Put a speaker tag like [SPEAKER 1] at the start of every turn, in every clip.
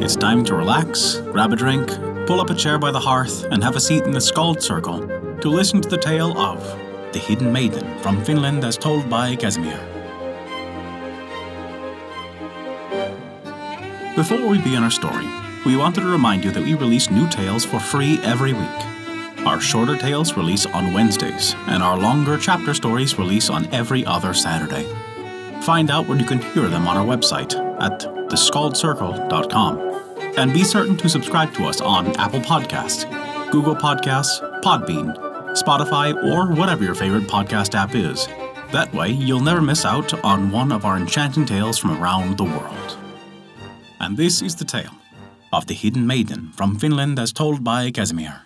[SPEAKER 1] It's time to relax, grab a drink, pull up a chair by the hearth, and have a seat in the Skald Circle to listen to the tale of The Hidden Maiden from Finland as told by Casimir. Before we begin our story, we wanted to remind you that we release new tales for free every week. Our shorter tales release on Wednesdays, and our longer chapter stories release on every other Saturday. Find out where you can hear them on our website at theskaldscircle.com. And be certain to subscribe to us on Apple Podcasts, Google Podcasts, Podbean, Spotify, or whatever your favorite podcast app is. That way, you'll never miss out on one of our enchanting tales from around the world. And this is the tale of the Hidden Maiden from Finland as told by Casimir.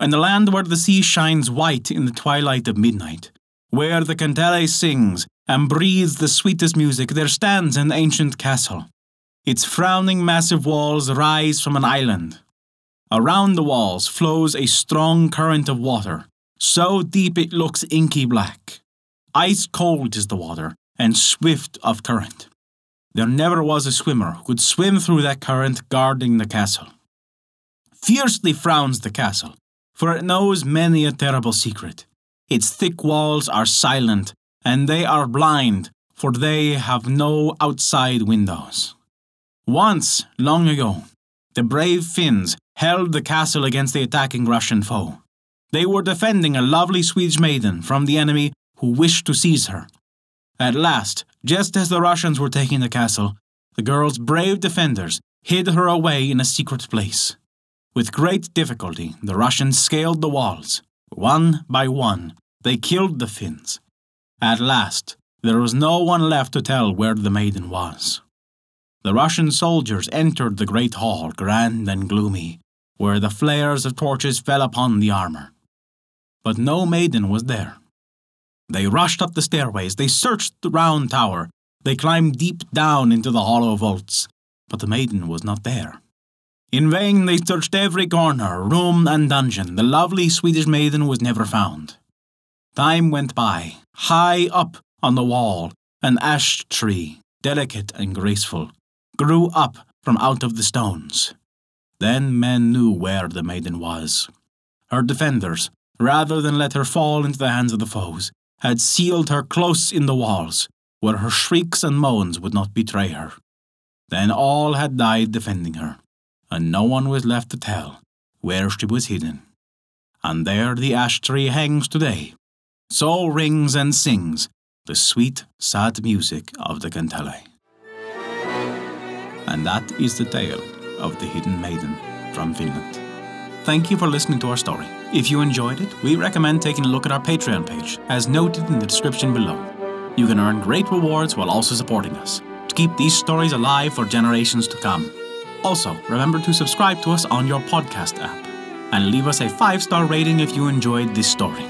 [SPEAKER 1] In the land where the sea shines white in the twilight of midnight, where the kantele sings and breathes the sweetest music, there stands an ancient castle. Its frowning massive walls rise from an island. Around the walls flows a strong current of water, so deep it looks inky black. Ice cold is the water, and swift of current. There never was a swimmer who could swim through that current guarding the castle. Fiercely frowns the castle, for it knows many a terrible secret. Its thick walls are silent, and they are blind, for they have no outside windows. Once, long ago, the brave Finns held the castle against the attacking Russian foe. They were defending a lovely Swedish maiden from the enemy who wished to seize her. At last, just as the Russians were taking the castle, the girl's brave defenders hid her away in a secret place. With great difficulty, the Russians scaled the walls. One by one, they killed the Finns. At last, there was no one left to tell where the maiden was. The Russian soldiers entered the great hall, grand and gloomy, where the flares of torches fell upon the armour. But no maiden was there. They rushed up the stairways, they searched the round tower, they climbed deep down into the hollow vaults, but the maiden was not there. In vain they searched every corner, room, and dungeon. The lovely Swedish maiden was never found. Time went by. High up on the wall, an ash tree, delicate and graceful, grew up from out of the stones. Then men knew where the maiden was. Her defenders, rather than let her fall into the hands of the foes, had sealed her close in the walls, where her shrieks and moans would not betray her. Then all had died defending her, and no one was left to tell where she was hidden. And there the ash tree hangs today. So rings and sings the sweet, sad music of the kantele. And that is the tale of the Hidden Maiden from Finland. Thank you for listening to our story. If you enjoyed it, we recommend taking a look at our Patreon page, as noted in the description below. You can earn great rewards while also supporting us to keep these stories alive for generations to come. Also, remember to subscribe to us on your podcast app and leave us a five star rating if you enjoyed this story.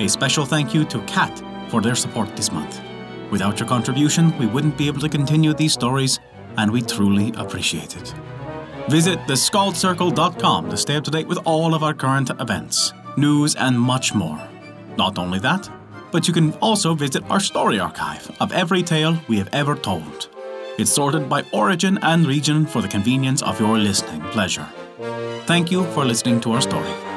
[SPEAKER 1] A special thank you to Kat for their support this month. Without your contribution, we wouldn't be able to continue these stories and we truly appreciate it. Visit theskaldscircle.com to stay up to date with all of our current events, news, and much more. Not only that, but you can also visit our story archive of every tale we have ever told. It's sorted by origin and region for the convenience of your listening pleasure. Thank you for listening to our story.